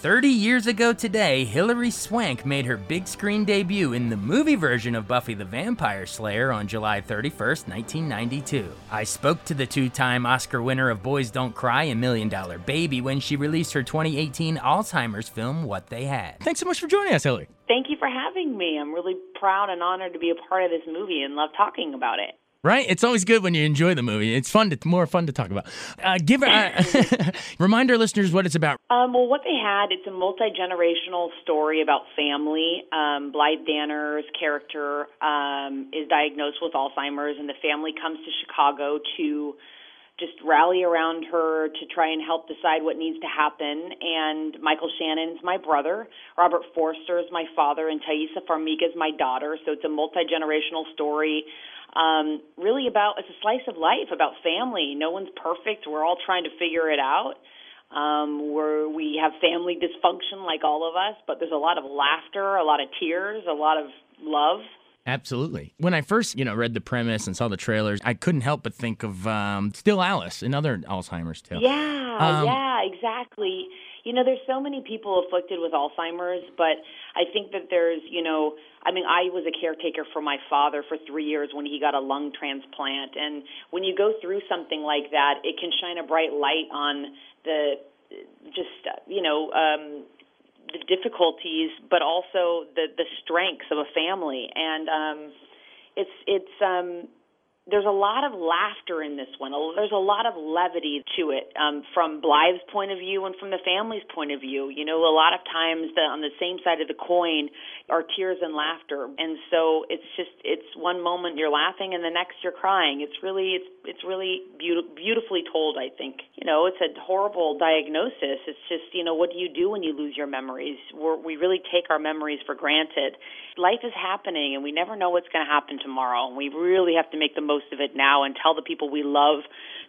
30 years ago today, Hilary Swank made her big screen debut in the movie version of Buffy the Vampire Slayer on July 31st, 1992. I spoke to the two time Oscar winner of Boys Don't Cry and Million Dollar Baby when she released her 2018 Alzheimer's film, What They Had. Thanks so much for joining us, Hilary. Thank you for having me. I'm really proud and honored to be a part of this movie and love talking about it. Right? It's always good when you enjoy the movie. It's fun to more fun to talk about. Uh, give uh, remind our listeners what it's about. Um, well, what they had, it's a multi generational story about family. Um, Blythe Danner's character um, is diagnosed with Alzheimer's, and the family comes to Chicago to just rally around her to try and help decide what needs to happen. And Michael Shannon's my brother, Robert Forster is my father, and Taissa Farmiga is my daughter. So it's a multi generational story um, really about it's a slice of life about family. No one's perfect. We're all trying to figure it out. Um, where we have family dysfunction like all of us, but there's a lot of laughter, a lot of tears, a lot of love. Absolutely. When I first, you know, read the premise and saw the trailers, I couldn't help but think of um, Still Alice, another Alzheimer's tale. Yeah, um, yeah, exactly. You know, there's so many people afflicted with Alzheimer's, but I think that there's, you know, I mean, I was a caretaker for my father for three years when he got a lung transplant. And when you go through something like that, it can shine a bright light on the just, you know, um, the difficulties, but also the the strengths of a family. And um, it's it's um, there's a lot of laughter in this one. There's a lot of levity to it um, from Blythe's point of view and from the family's point of view. You know, a lot of times the, on the same side of the coin are tears and laughter, and so it's just it's one moment you're laughing and the next you're crying. It's really it's it's really beautiful, beautifully told. I think you know it's a horrible diagnosis. It's just you know what do you do when you lose your memories? We're, we really take our memories for granted. Life is happening, and we never know what's going to happen tomorrow. And we really have to make the most most of it now and tell the people we love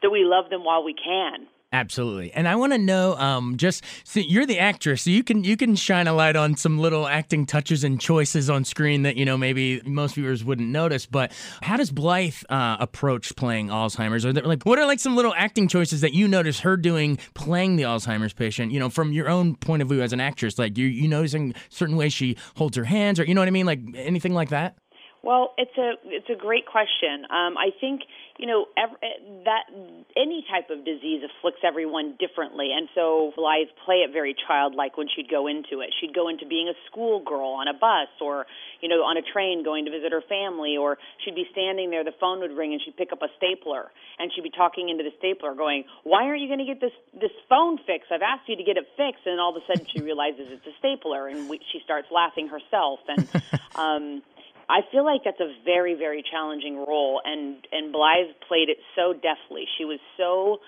that we love them while we can. Absolutely, and I want to know, um, just so you're the actress, so you can you can shine a light on some little acting touches and choices on screen that you know maybe most viewers wouldn't notice. But how does Blythe uh, approach playing Alzheimer's? There like what are like some little acting choices that you notice her doing playing the Alzheimer's patient? You know, from your own point of view as an actress, like you you noticing certain ways she holds her hands, or you know what I mean, like anything like that. Well, it's a it's a great question. Um, I think you know every, that any type of disease afflicts everyone differently, and so Blythe play it very childlike when she'd go into it. She'd go into being a schoolgirl on a bus, or you know on a train going to visit her family, or she'd be standing there, the phone would ring, and she'd pick up a stapler, and she'd be talking into the stapler, going, "Why aren't you going to get this this phone fixed? I've asked you to get it fixed." And all of a sudden she realizes it's a stapler, and we, she starts laughing herself, and um, I feel like that's a very, very challenging role, and and Blythe played it so deftly. She was so,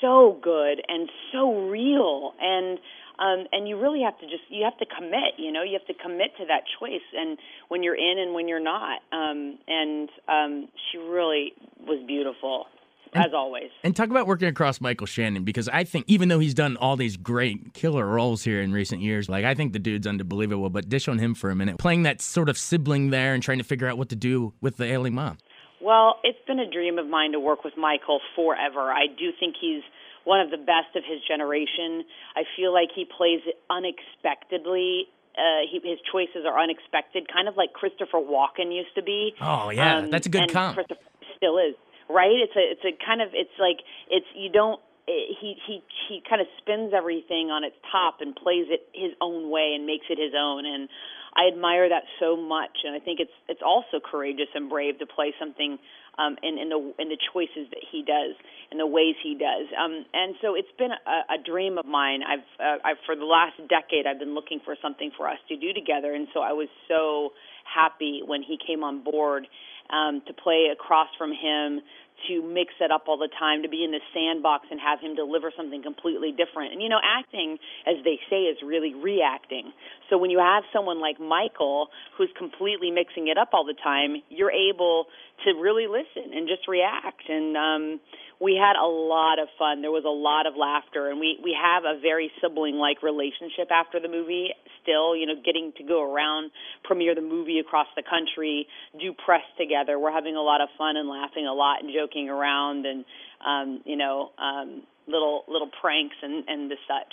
so good and so real, and um, and you really have to just you have to commit. You know, you have to commit to that choice, and when you're in and when you're not. Um, and um, she really was beautiful and, as always. And talk about working across Michael Shannon because I think even though he's done all these great killer roles here in recent years, like I think the dude's unbelievable. But dish on him for a minute, playing that sort of sibling there and trying to figure out what to do with the ailing mom. Well, it's been a dream of mine to work with Michael forever. I do think he's one of the best of his generation. I feel like he plays unexpectedly uh, he, his choices are unexpected, kind of like Christopher Walken used to be. Oh yeah, um, that's a good comp. Christopher still is right? It's a it's a kind of it's like it's you don't it, he he he kind of spins everything on its top and plays it his own way and makes it his own and I admire that so much, and I think it's it's also courageous and brave to play something um, in in the in the choices that he does and the ways he does. Um, and so it's been a, a dream of mine. I've, uh, I've for the last decade I've been looking for something for us to do together, and so I was so happy when he came on board um, to play across from him to mix it up all the time, to be in the sandbox and have him deliver something completely different. And you know, acting, as they say, is really reacting. So when you have someone like Michael who's completely mixing it up all the time, you're able to really listen and just react. And um we had a lot of fun. There was a lot of laughter, and we we have a very sibling like relationship after the movie. Still, you know, getting to go around, premiere the movie across the country, do press together. We're having a lot of fun and laughing a lot and joking around, and um, you know, um, little little pranks and and the such.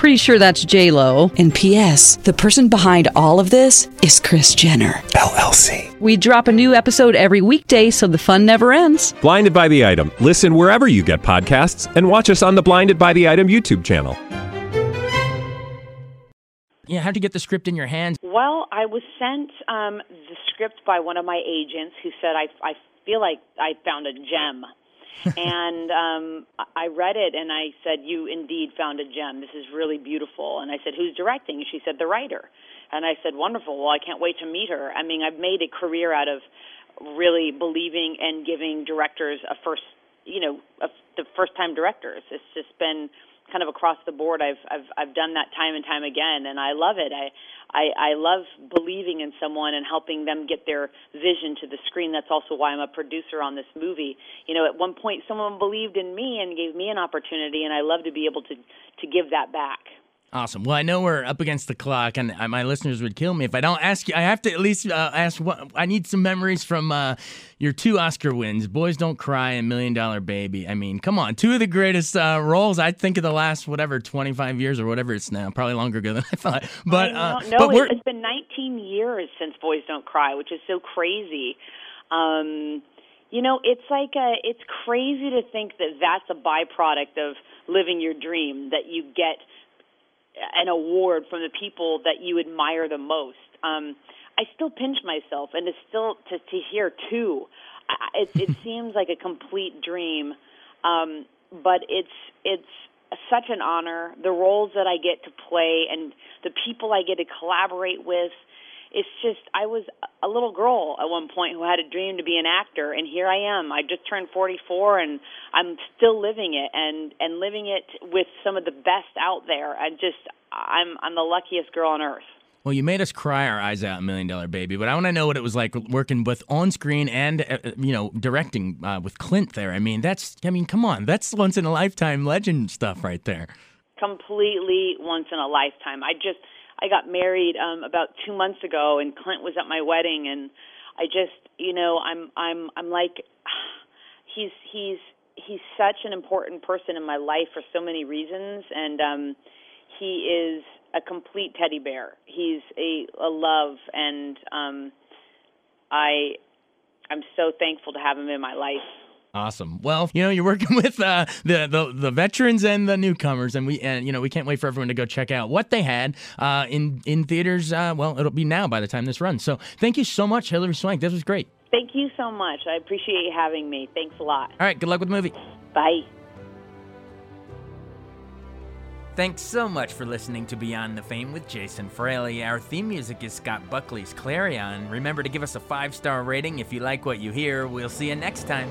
Pretty sure that's J Lo. And P.S. The person behind all of this is Kris Jenner LLC. We drop a new episode every weekday, so the fun never ends. Blinded by the item. Listen wherever you get podcasts, and watch us on the Blinded by the Item YouTube channel. Yeah, how'd you get the script in your hands? Well, I was sent um, the script by one of my agents who said I I feel like I found a gem. and um, I read it and I said, "You indeed found a gem. This is really beautiful." And I said, "Who's directing?" She said, "The writer." And I said, "Wonderful. Well, I can't wait to meet her." I mean, I've made a career out of really believing and giving directors a first, you know, a, the first-time directors. It's just been kind of across the board. I've I've I've done that time and time again, and I love it. I I, I love believing in someone and helping them get their vision to the screen. That's also why I'm a producer on this movie. You know, at one point, someone believed in me and gave me an opportunity, and I love to be able to to give that back. Awesome. Well, I know we're up against the clock, and uh, my listeners would kill me if I don't ask you. I have to at least uh, ask. What I need some memories from uh, your two Oscar wins, "Boys Don't Cry" and "Million Dollar Baby." I mean, come on, two of the greatest uh, roles I think of the last whatever twenty five years or whatever it's now. Probably longer ago than I thought. But uh, no, but it's been 19 years since "Boys Don't Cry," which is so crazy. Um, you know, it's like a, it's crazy to think that that's a byproduct of living your dream that you get an award from the people that you admire the most. Um, I still pinch myself, and to still to to hear two, I, it it seems like a complete dream. Um, but it's it's such an honor. The roles that I get to play and the people I get to collaborate with. It's just I was a little girl at one point who had a dream to be an actor, and here I am. I just turned 44, and I'm still living it, and and living it with some of the best out there. I just I'm I'm the luckiest girl on earth. Well, you made us cry our eyes out, Million Dollar Baby. But I want to know what it was like working with on screen and uh, you know directing uh, with Clint there. I mean, that's I mean, come on, that's once in a lifetime legend stuff right there. Completely once in a lifetime. I just I got married um about 2 months ago and Clint was at my wedding and I just, you know, I'm I'm I'm like he's he's he's such an important person in my life for so many reasons and um he is a complete teddy bear. He's a, a love and um I I'm so thankful to have him in my life Awesome. Well, you know, you're working with uh, the, the the veterans and the newcomers, and we and you know we can't wait for everyone to go check out what they had uh, in in theaters. Uh, well, it'll be now by the time this runs. So thank you so much, Hilary Swank. This was great. Thank you so much. I appreciate you having me. Thanks a lot. All right. Good luck with the movie. Bye. Thanks so much for listening to Beyond the Fame with Jason Fraley. Our theme music is Scott Buckley's Clarion. Remember to give us a five star rating if you like what you hear. We'll see you next time.